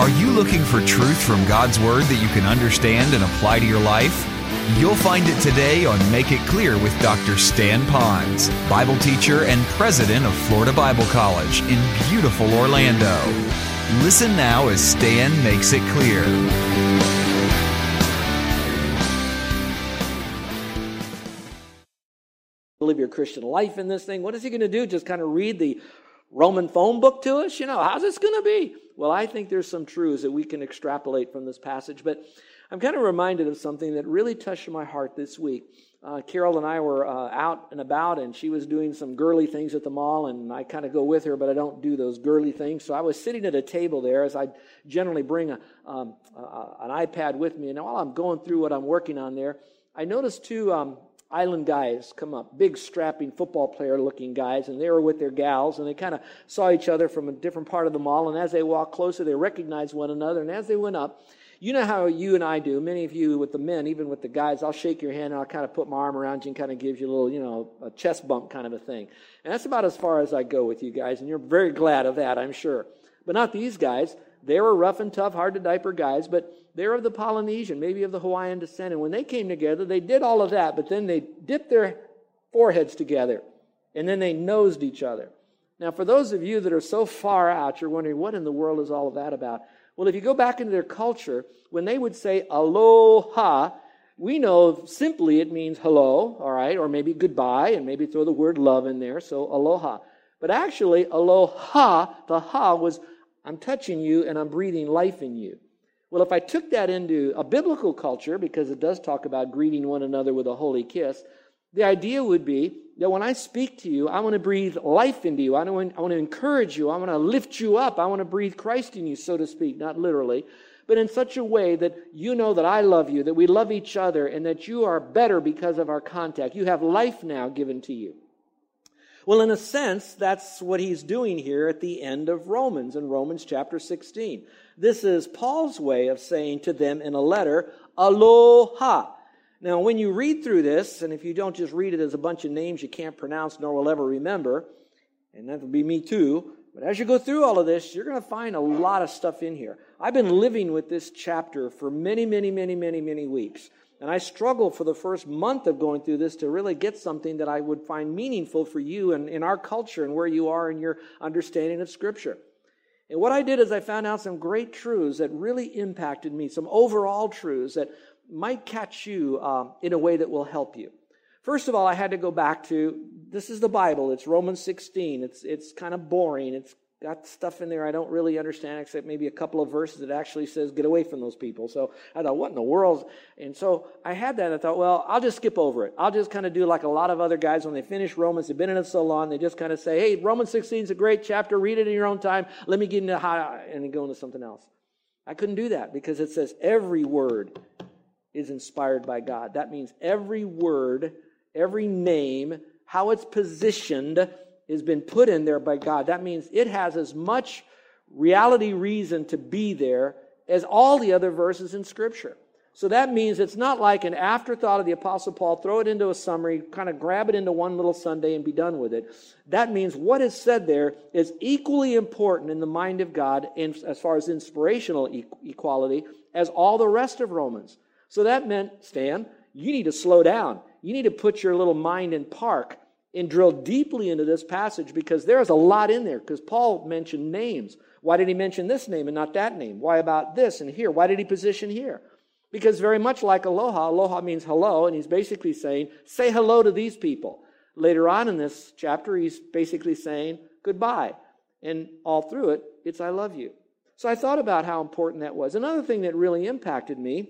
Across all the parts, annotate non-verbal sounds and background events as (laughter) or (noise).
Are you looking for truth from God's Word that you can understand and apply to your life? You'll find it today on Make It Clear with Dr. Stan Ponz, Bible teacher and president of Florida Bible College in beautiful Orlando. Listen now as Stan makes it clear. Live your Christian life in this thing. What is he going to do? Just kind of read the Roman phone book to us? You know, how's this going to be? Well, I think there's some truths that we can extrapolate from this passage, but I'm kind of reminded of something that really touched my heart this week. Uh, Carol and I were uh, out and about, and she was doing some girly things at the mall, and I kind of go with her, but I don't do those girly things. So I was sitting at a table there, as I generally bring a, um, a, an iPad with me, and while I'm going through what I'm working on there, I noticed two um, island guys come up, big strapping football player looking guys, and they were with their gals, and they kind of saw each other from a different part of the mall. And as they walked closer, they recognized one another. And as they went up, you know how you and I do, many of you with the men, even with the guys, I'll shake your hand and I'll kind of put my arm around you and kind of give you a little, you know, a chest bump kind of a thing. And that's about as far as I go with you guys, and you're very glad of that, I'm sure. But not these guys. They were rough and tough, hard to diaper guys, but they're of the Polynesian, maybe of the Hawaiian descent. And when they came together, they did all of that, but then they dipped their foreheads together and then they nosed each other. Now, for those of you that are so far out, you're wondering, what in the world is all of that about? Well, if you go back into their culture, when they would say aloha, we know simply it means hello, all right, or maybe goodbye, and maybe throw the word love in there, so aloha. But actually, aloha, the ha was I'm touching you and I'm breathing life in you. Well, if I took that into a biblical culture, because it does talk about greeting one another with a holy kiss, the idea would be that when I speak to you, I want to breathe life into you. I want, I want to encourage you. I want to lift you up. I want to breathe Christ in you, so to speak, not literally, but in such a way that you know that I love you, that we love each other, and that you are better because of our contact. You have life now given to you. Well, in a sense, that's what he's doing here at the end of Romans, in Romans chapter 16. This is Paul's way of saying to them in a letter, Aloha. Now, when you read through this, and if you don't just read it as a bunch of names you can't pronounce nor will ever remember, and that would be me too, but as you go through all of this, you're going to find a lot of stuff in here. I've been living with this chapter for many, many, many, many, many weeks. And I struggled for the first month of going through this to really get something that I would find meaningful for you and in our culture and where you are in your understanding of Scripture. And what I did is I found out some great truths that really impacted me, some overall truths that might catch you um, in a way that will help you. First of all, I had to go back to this is the Bible. It's Romans 16. It's, it's kind of boring. It's got stuff in there I don't really understand, except maybe a couple of verses that actually says, get away from those people. So I thought, what in the world? And so I had that. I thought, well, I'll just skip over it. I'll just kind of do like a lot of other guys when they finish Romans, they've been in it so long, they just kind of say, hey, Romans 16 is a great chapter. Read it in your own time. Let me get into how, and go into something else. I couldn't do that because it says every word is inspired by God. That means every word, every name, how it's positioned, has been put in there by God. That means it has as much reality reason to be there as all the other verses in Scripture. So that means it's not like an afterthought of the Apostle Paul, throw it into a summary, kind of grab it into one little Sunday and be done with it. That means what is said there is equally important in the mind of God in, as far as inspirational equality as all the rest of Romans. So that meant, Stan, you need to slow down. You need to put your little mind in park and drill deeply into this passage because there's a lot in there. Because Paul mentioned names. Why did he mention this name and not that name? Why about this and here? Why did he position here? Because very much like aloha, aloha means hello, and he's basically saying, say hello to these people. Later on in this chapter, he's basically saying goodbye. And all through it, it's I love you. So I thought about how important that was. Another thing that really impacted me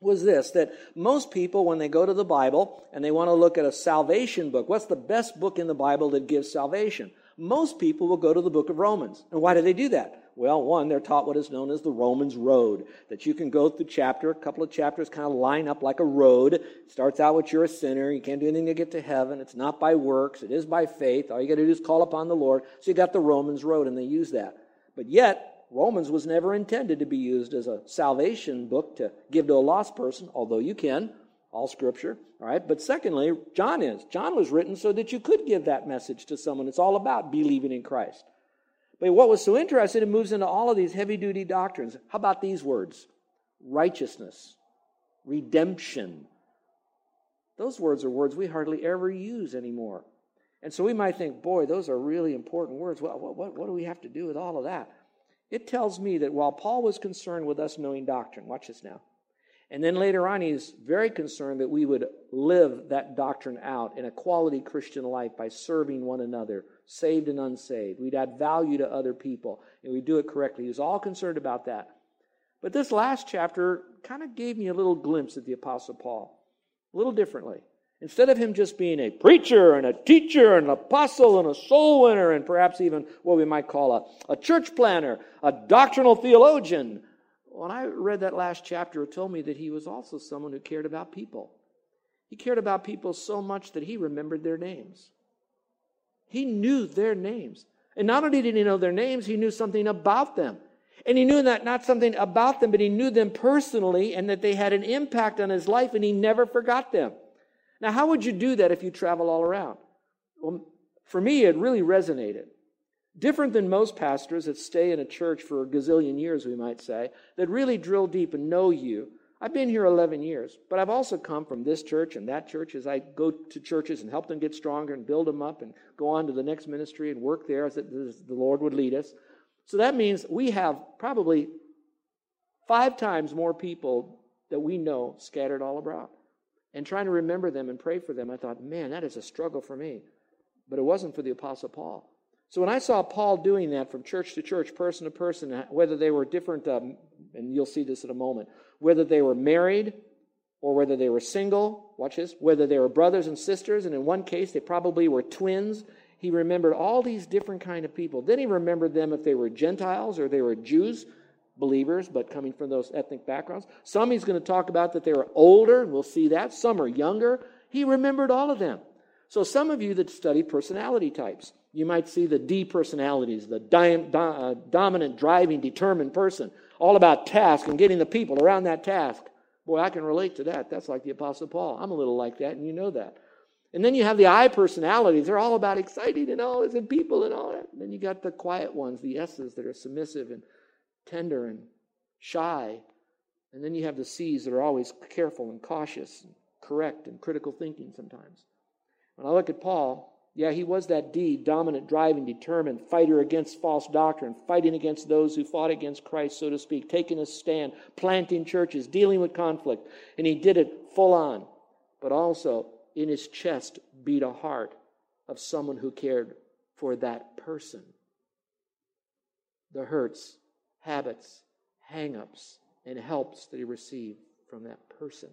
was this that most people, when they go to the Bible and they want to look at a salvation book, what's the best book in the Bible that gives salvation? Most people will go to the book of Romans. And why do they do that? Well, one, they're taught what is known as the Romans Road, that you can go through chapter, a couple of chapters kind of line up like a road. It starts out with you're a sinner, you can't do anything to get to heaven. It's not by works, it is by faith. All you got to do is call upon the Lord. So you got the Romans Road, and they use that. But yet, Romans was never intended to be used as a salvation book to give to a lost person, although you can, all scripture, all right? But secondly, John is. John was written so that you could give that message to someone. It's all about believing in Christ. But what was so interesting, it moves into all of these heavy duty doctrines. How about these words? Righteousness, redemption. Those words are words we hardly ever use anymore. And so we might think, boy, those are really important words. What, what, what do we have to do with all of that? It tells me that while Paul was concerned with us knowing doctrine, watch this now. And then later on, he's very concerned that we would live that doctrine out in a quality Christian life by serving one another, saved and unsaved. We'd add value to other people, and we do it correctly. He was all concerned about that. But this last chapter kind of gave me a little glimpse at the Apostle Paul, a little differently. Instead of him just being a preacher and a teacher and an apostle and a soul winner and perhaps even what we might call a, a church planter, a doctrinal theologian, when I read that last chapter, it told me that he was also someone who cared about people. He cared about people so much that he remembered their names. He knew their names. And not only did he know their names, he knew something about them. And he knew that not something about them, but he knew them personally and that they had an impact on his life and he never forgot them. Now, how would you do that if you travel all around? Well, for me, it really resonated. Different than most pastors that stay in a church for a gazillion years, we might say, that really drill deep and know you. I've been here 11 years, but I've also come from this church and that church as I go to churches and help them get stronger and build them up and go on to the next ministry and work there as the Lord would lead us. So that means we have probably five times more people that we know scattered all abroad and trying to remember them and pray for them, I thought, man, that is a struggle for me. But it wasn't for the Apostle Paul. So when I saw Paul doing that from church to church, person to person, uh, whether they were different, um, and you'll see this in a moment, whether they were married or whether they were single, watch this, whether they were brothers and sisters, and in one case they probably were twins. He remembered all these different kind of people. Then he remembered them if they were Gentiles or they were Jews believers, but coming from those ethnic backgrounds. Some he's going to talk about that they were older, and we'll see that. Some are younger. He remembered all of them. So, some of you that study personality types, you might see the D personalities, the di- uh, dominant, driving, determined person, all about task and getting the people around that task. Boy, I can relate to that. That's like the Apostle Paul. I'm a little like that, and you know that. And then you have the I personalities. They're all about exciting and all this and people and all that. And then you got the quiet ones, the S's that are submissive and tender and shy. And then you have the C's that are always careful and cautious and correct and critical thinking sometimes. When I look at Paul, yeah, he was that D, dominant, driving, determined, fighter against false doctrine, fighting against those who fought against Christ, so to speak, taking a stand, planting churches, dealing with conflict. And he did it full on. But also, in his chest beat a heart of someone who cared for that person. The hurts, habits, hang ups, and helps that he received from that person.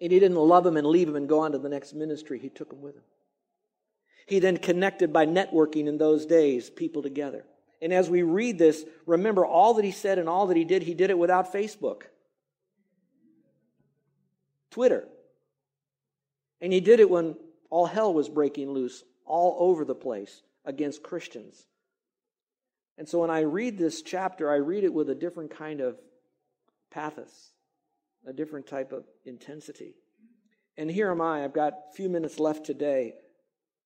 And he didn't love him and leave him and go on to the next ministry. He took him with him. He then connected by networking in those days people together. And as we read this, remember all that he said and all that he did, he did it without Facebook, Twitter. And he did it when all hell was breaking loose all over the place against Christians. And so when I read this chapter, I read it with a different kind of pathos, a different type of intensity. And here am I, I've got a few minutes left today.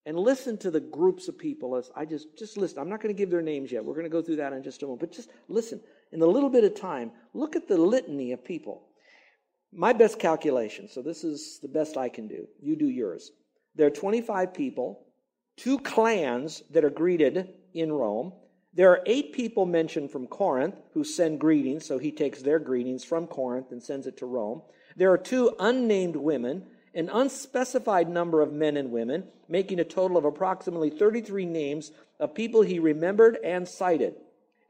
And listen to the groups of people as I just just listen. I'm not going to give their names yet. We're going to go through that in just a moment. But just listen. In the little bit of time, look at the litany of people. My best calculation, so this is the best I can do. You do yours. There are 25 people, two clans that are greeted in Rome. There are eight people mentioned from Corinth who send greetings, so he takes their greetings from Corinth and sends it to Rome. There are two unnamed women, an unspecified number of men and women, making a total of approximately 33 names of people he remembered and cited.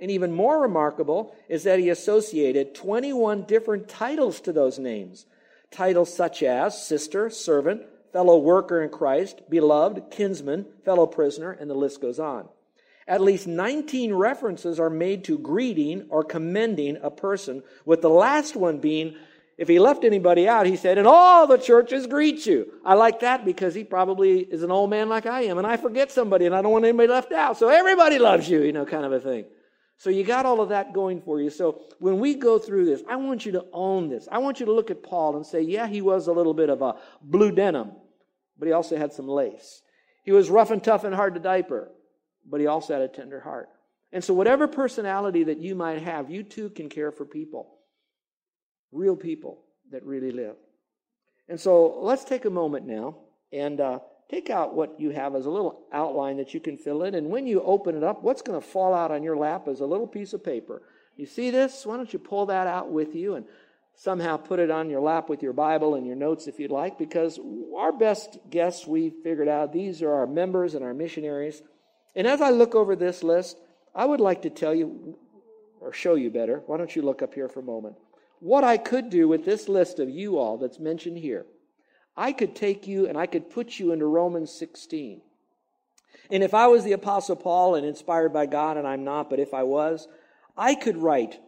And even more remarkable is that he associated 21 different titles to those names. Titles such as sister, servant, fellow worker in Christ, beloved, kinsman, fellow prisoner, and the list goes on. At least 19 references are made to greeting or commending a person, with the last one being, if he left anybody out, he said, and all the churches greet you. I like that because he probably is an old man like I am, and I forget somebody, and I don't want anybody left out. So everybody loves you, you know, kind of a thing. So you got all of that going for you. So when we go through this, I want you to own this. I want you to look at Paul and say, yeah, he was a little bit of a blue denim, but he also had some lace. He was rough and tough and hard to diaper, but he also had a tender heart. And so, whatever personality that you might have, you too can care for people, real people that really live. And so, let's take a moment now and uh, take out what you have as a little outline that you can fill in. And when you open it up, what's going to fall out on your lap is a little piece of paper. You see this? Why don't you pull that out with you and somehow put it on your lap with your Bible and your notes if you'd like, because our best guess we figured out these are our members and our missionaries. And as I look over this list, I would like to tell you, or show you better, why don't you look up here for a moment, what I could do with this list of you all that's mentioned here. I could take you and I could put you into Romans 16. And if I was the Apostle Paul and inspired by God, and I'm not, but if I was, I could write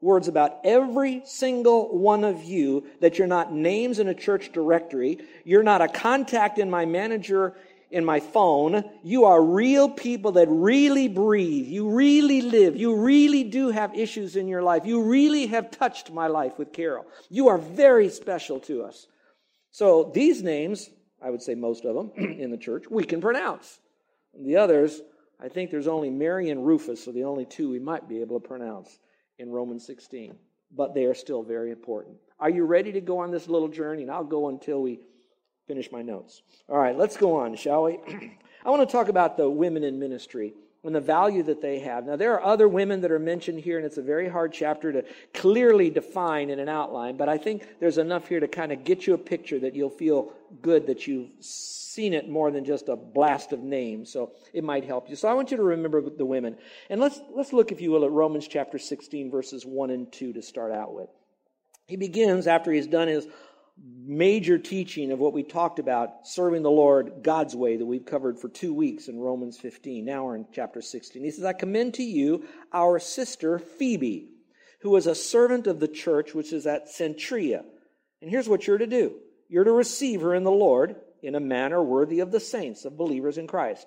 words about every single one of you that you're not names in a church directory, you're not a contact in my manager in my phone. You are real people that really breathe. You really live. You really do have issues in your life. You really have touched my life with Carol. You are very special to us. So these names, I would say most of them (clears throat) in the church, we can pronounce. The others, I think there's only Mary and Rufus are the only two we might be able to pronounce in Romans 16, but they are still very important. Are you ready to go on this little journey? And I'll go until we finish my notes. All right, let's go on, shall we? (clears throat) I want to talk about the women in ministry and the value that they have. Now, there are other women that are mentioned here, and it's a very hard chapter to clearly define in an outline, but I think there's enough here to kind of get you a picture that you'll feel good that you've seen it more than just a blast of names. So it might help you. So I want you to remember the women. And let's, let's look, if you will, at Romans chapter 16, verses 1 and 2 to start out with. He begins after he's done his major teaching of what we talked about, serving the Lord God's way, that we've covered for two weeks in Romans 15. Now we're in chapter 16. He says, I commend to you our sister Phoebe, who is a servant of the church which is at Cenchrea. And here's what you're to do you're to receive her in the Lord in a manner worthy of the saints, of believers in Christ.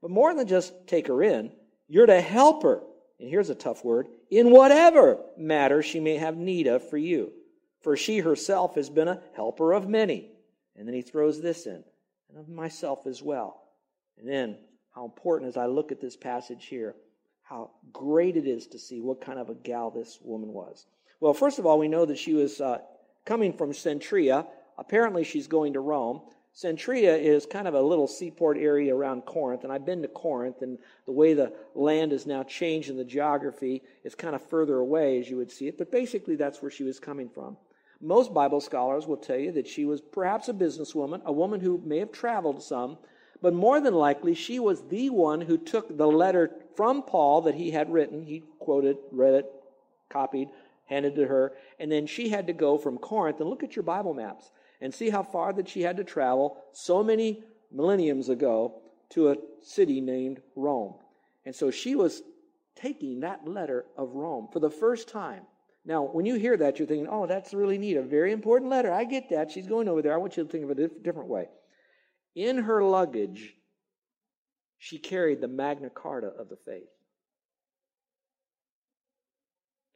But more than just take her in, you're to help her. And here's a tough word in whatever matter she may have need of for you for she herself has been a helper of many. And then he throws this in, and of myself as well. And then, how important as I look at this passage here, how great it is to see what kind of a gal this woman was. Well, first of all, we know that she was uh, coming from Cenchrea. Apparently, she's going to Rome. Cenchrea is kind of a little seaport area around Corinth, and I've been to Corinth, and the way the land is now changed in the geography is kind of further away as you would see it, but basically that's where she was coming from. Most Bible scholars will tell you that she was perhaps a businesswoman, a woman who may have traveled some, but more than likely she was the one who took the letter from Paul that he had written. He quoted, read it, copied, handed to her, and then she had to go from Corinth and look at your Bible maps and see how far that she had to travel so many millenniums ago to a city named Rome. And so she was taking that letter of Rome for the first time now, when you hear that, you're thinking, oh, that's really neat. A very important letter. I get that. She's going over there. I want you to think of it a different way. In her luggage, she carried the Magna Carta of the faith.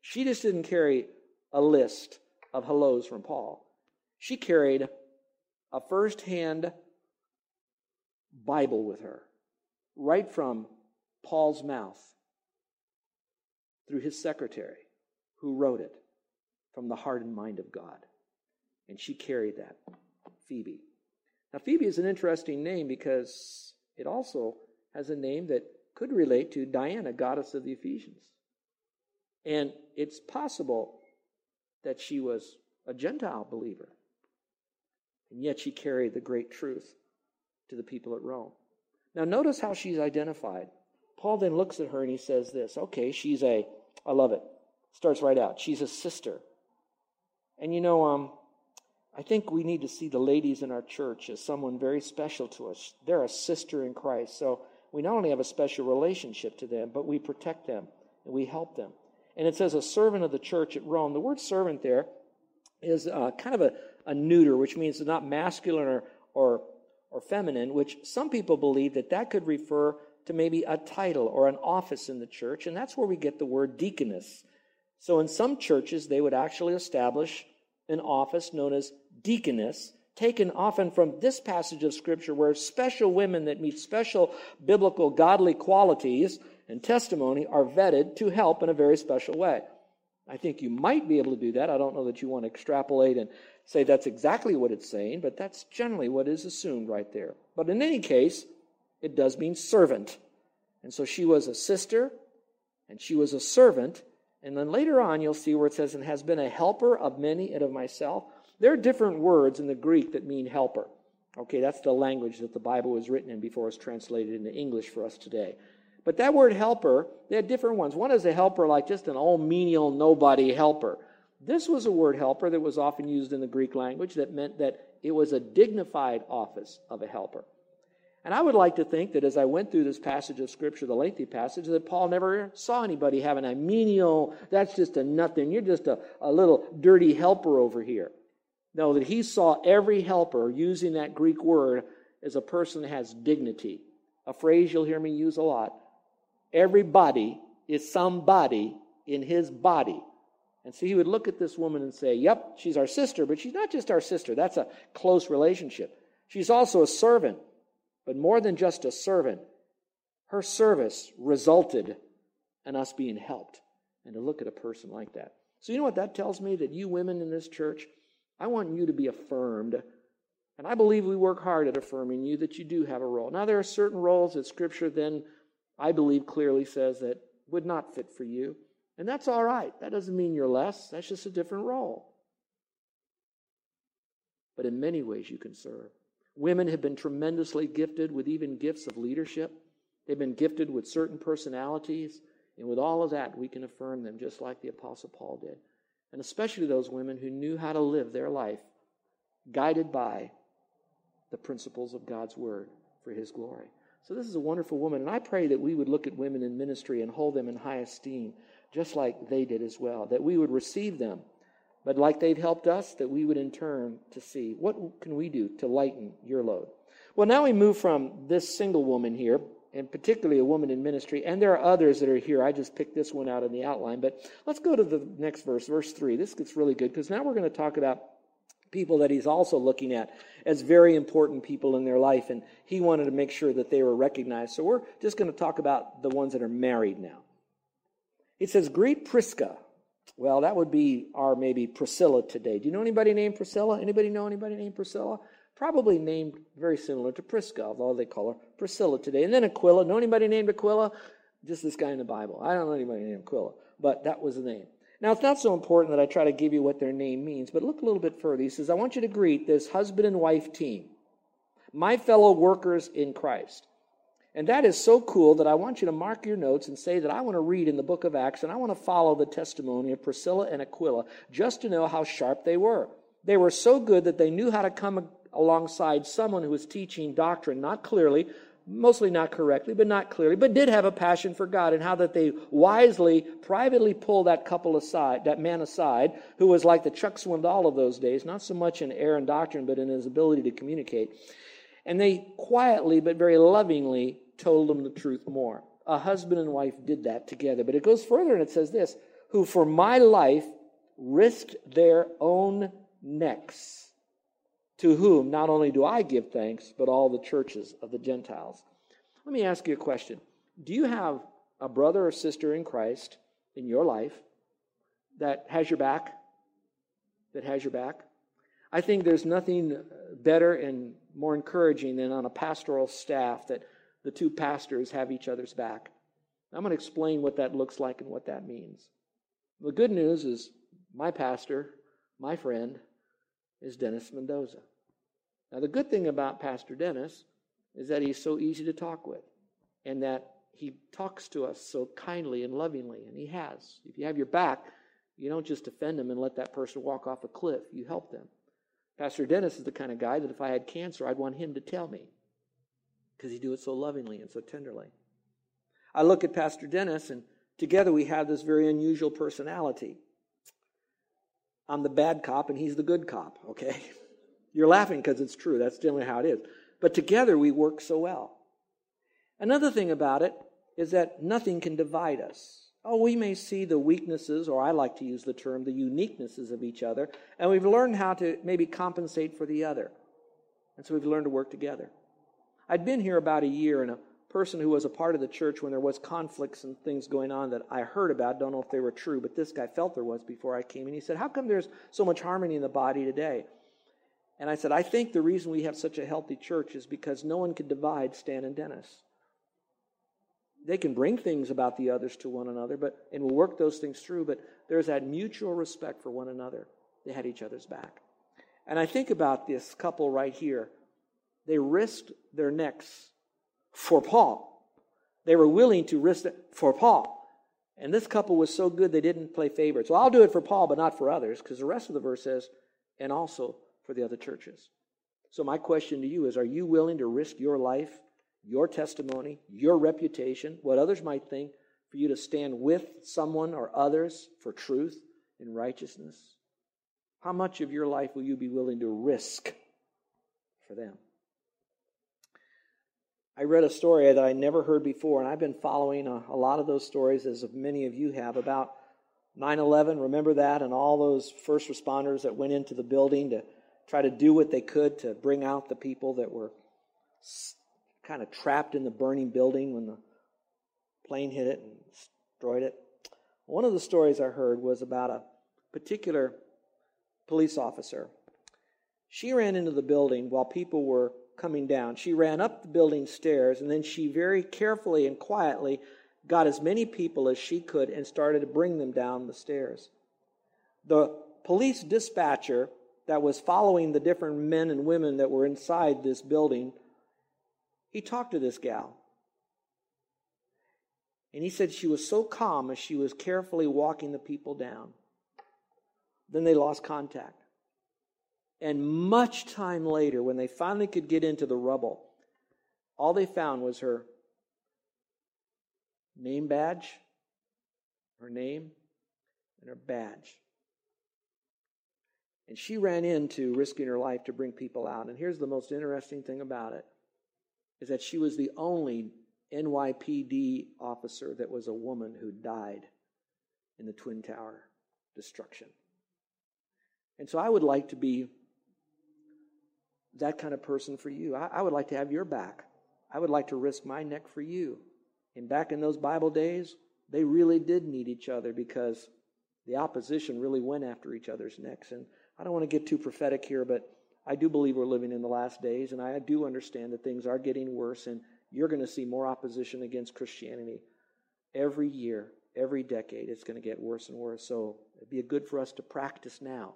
She just didn't carry a list of hellos from Paul. She carried a first hand Bible with her, right from Paul's mouth through his secretary who wrote it from the heart and mind of God. And she carried that, Phoebe. Now, Phoebe is an interesting name because it also has a name that could relate to Diana, goddess of the Ephesians. And it's possible that she was a Gentile believer. And yet she carried the great truth to the people at Rome. Now, notice how she's identified. Paul then looks at her and he says this okay, she's a, I love it, Starts right out. She's a sister. And you know, um, I think we need to see the ladies in our church as someone very special to us. They're a sister in Christ. So we not only have a special relationship to them, but we protect them and we help them. And it says a servant of the church at Rome. The word servant there is uh, kind of a, a neuter, which means it's not masculine or, or, or feminine, which some people believe that that could refer to maybe a title or an office in the church. And that's where we get the word deaconess. So in some churches, they would actually establish an office known as deaconess taken often from this passage of Scripture, where special women that meet special biblical godly qualities and testimony are vetted to help in a very special way. I think you might be able to do that. I don't know that you want to extrapolate and say that's exactly what it's saying, but that's generally what is assumed right there. But in any case, it does mean servant. And so she was a sister and she was a servant. And then later on, you'll see where it says, and has been a helper of many and of myself. There are different words in the Greek that mean helper. Okay, that's the language that the Bible was written in before it's translated into English for us today. But that word helper, they had different ones. One is a helper like just an old menial nobody helper. This was a word helper that was often used in the Greek language that meant that it was a dignified office of a helper. And I would like to think that as I went through this passage of Scripture, the lengthy passage, that Paul never saw anybody having a menial, that's just a nothing, you're just a, a little dirty helper over here. No, that he saw every helper using that Greek word as a person that has dignity. A phrase you'll hear me use a lot. Everybody is somebody in his body. And so he would look at this woman and say, Yep, she's our sister, but she's not just our sister. That's a close relationship. She's also a servant, but more than just a servant. Her service resulted in us being helped. And to look at a person like that. So, you know what that tells me? That you women in this church, I want you to be affirmed. And I believe we work hard at affirming you that you do have a role. Now, there are certain roles that Scripture then, I believe, clearly says that would not fit for you. And that's all right. That doesn't mean you're less, that's just a different role. But in many ways, you can serve. Women have been tremendously gifted with even gifts of leadership. They've been gifted with certain personalities. And with all of that, we can affirm them just like the Apostle Paul did. And especially those women who knew how to live their life guided by the principles of God's Word for His glory. So, this is a wonderful woman. And I pray that we would look at women in ministry and hold them in high esteem just like they did as well, that we would receive them, but like they've helped us, that we would in turn to see what can we do to lighten your load. Well, now we move from this single woman here, and particularly a woman in ministry, and there are others that are here. I just picked this one out in the outline, but let's go to the next verse, verse 3. This gets really good because now we're going to talk about people that he's also looking at as very important people in their life, and he wanted to make sure that they were recognized. So we're just going to talk about the ones that are married now. It says, Greet Prisca. Well, that would be our maybe Priscilla today. Do you know anybody named Priscilla? Anybody know anybody named Priscilla? Probably named very similar to Prisca, although they call her Priscilla today. And then Aquila. Know anybody named Aquila? Just this guy in the Bible. I don't know anybody named Aquila, but that was the name. Now, it's not so important that I try to give you what their name means, but look a little bit further. He says, I want you to greet this husband and wife team, my fellow workers in Christ. And that is so cool that I want you to mark your notes and say that I want to read in the book of Acts and I want to follow the testimony of Priscilla and Aquila just to know how sharp they were. They were so good that they knew how to come alongside someone who was teaching doctrine, not clearly, mostly not correctly, but not clearly, but did have a passion for God and how that they wisely, privately pulled that couple aside, that man aside, who was like the Chuck Swindoll of those days, not so much in error and doctrine, but in his ability to communicate. And they quietly but very lovingly told them the truth more. A husband and wife did that together. But it goes further and it says this who for my life risked their own necks, to whom not only do I give thanks, but all the churches of the Gentiles. Let me ask you a question Do you have a brother or sister in Christ in your life that has your back? That has your back? I think there's nothing better and more encouraging than on a pastoral staff that the two pastors have each other's back. I'm going to explain what that looks like and what that means. The good news is my pastor, my friend, is Dennis Mendoza. Now, the good thing about Pastor Dennis is that he's so easy to talk with and that he talks to us so kindly and lovingly, and he has. If you have your back, you don't just defend him and let that person walk off a cliff, you help them. Pastor Dennis is the kind of guy that if I had cancer, I'd want him to tell me because he do it so lovingly and so tenderly. I look at Pastor Dennis, and together we have this very unusual personality. I'm the bad cop, and he's the good cop, okay? (laughs) You're laughing because it's true. That's generally how it is. But together we work so well. Another thing about it is that nothing can divide us. Oh, we may see the weaknesses, or I like to use the term, the uniquenesses of each other, and we've learned how to maybe compensate for the other. And so we've learned to work together. I'd been here about a year, and a person who was a part of the church when there was conflicts and things going on that I heard about, don't know if they were true, but this guy felt there was before I came, and he said, How come there's so much harmony in the body today? And I said, I think the reason we have such a healthy church is because no one can divide Stan and Dennis. They can bring things about the others to one another, but and we'll work those things through, but there's that mutual respect for one another. They had each other's back. And I think about this couple right here. They risked their necks for Paul. They were willing to risk it for Paul. And this couple was so good they didn't play favorites. Well, I'll do it for Paul, but not for others, because the rest of the verse says, and also for the other churches. So, my question to you is Are you willing to risk your life, your testimony, your reputation, what others might think, for you to stand with someone or others for truth and righteousness? How much of your life will you be willing to risk for them? I read a story that I never heard before, and I've been following a, a lot of those stories, as many of you have, about 9 11. Remember that? And all those first responders that went into the building to try to do what they could to bring out the people that were kind of trapped in the burning building when the plane hit it and destroyed it. One of the stories I heard was about a particular police officer. She ran into the building while people were coming down. She ran up the building stairs and then she very carefully and quietly got as many people as she could and started to bring them down the stairs. The police dispatcher that was following the different men and women that were inside this building, he talked to this gal. And he said she was so calm as she was carefully walking the people down. Then they lost contact. And much time later, when they finally could get into the rubble, all they found was her name badge, her name, and her badge. And she ran into risking her life to bring people out. And here's the most interesting thing about it is that she was the only NYPD officer that was a woman who died in the Twin Tower destruction. And so I would like to be that kind of person for you. I, I, would like to have your back. I would like to risk my neck for you. And back in those Bible days, they really did need each other because the opposition really went after each other's necks. And I don't want to get too prophetic here, but I do believe we're living in the last days, and I do understand that things are getting worse, and you're going to see more opposition against Christianity every year, every decade. It's going to get worse and worse. So it'd be good for us to practice now,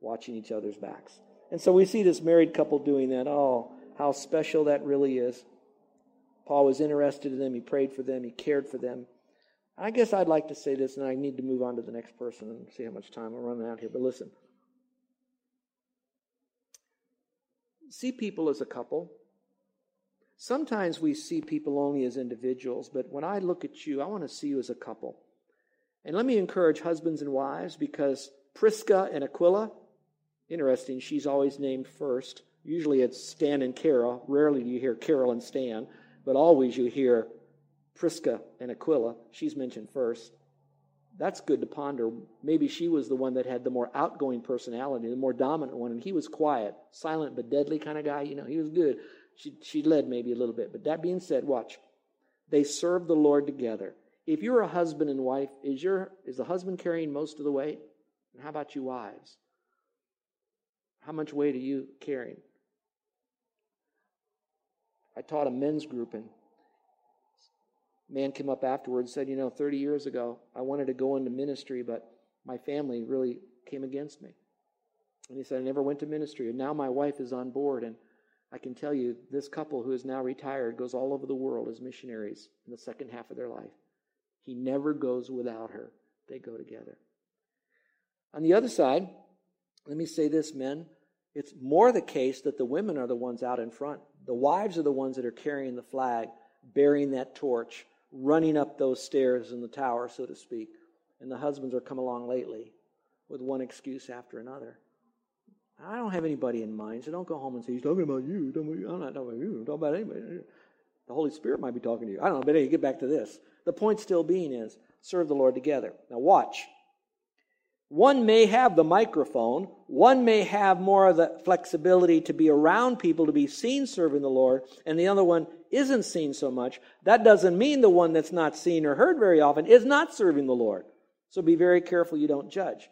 watching each other's backs. And so we see this married couple doing that. Oh, how special that really is. Paul was interested in them. He prayed for them. He cared for them. I guess I'd like to say this, and I need to move on to the next person and see how much time I'm running out here. But listen see people as a couple. Sometimes we see people only as individuals, but when I look at you, I want to see you as a couple. And let me encourage husbands and wives because Prisca and Aquila, Interesting, she's always named first. Usually it's Stan and Carol. Rarely do you hear Carol and Stan, but always you hear Prisca and Aquila. She's mentioned first. That's good to ponder. Maybe she was the one that had the more outgoing personality, the more dominant one, and he was quiet, silent but deadly kind of guy. You know, he was good. She, she led maybe a little bit. But that being said, watch. They served the Lord together. If you're a husband and wife, is your is the husband carrying most of the weight? And how about you wives? How much weight are you carrying? I taught a men's group, and a man came up afterwards and said, You know, 30 years ago, I wanted to go into ministry, but my family really came against me. And he said, I never went to ministry. And now my wife is on board. And I can tell you, this couple who is now retired goes all over the world as missionaries in the second half of their life. He never goes without her, they go together. On the other side, let me say this, men. It's more the case that the women are the ones out in front. The wives are the ones that are carrying the flag, bearing that torch, running up those stairs in the tower, so to speak. And the husbands are come along lately with one excuse after another. I don't have anybody in mind, so don't go home and say, He's talking about you. I'm not talking about you. I'm talking about anybody. The Holy Spirit might be talking to you. I don't know, but anyway, get back to this. The point still being is serve the Lord together. Now, watch. One may have the microphone, one may have more of the flexibility to be around people, to be seen serving the Lord, and the other one isn't seen so much. That doesn't mean the one that's not seen or heard very often is not serving the Lord. So be very careful you don't judge.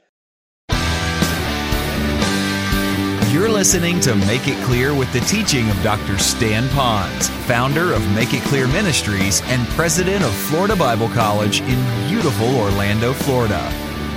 You're listening to Make It Clear with the teaching of Dr. Stan Ponz, founder of Make It Clear Ministries and president of Florida Bible College in beautiful Orlando, Florida.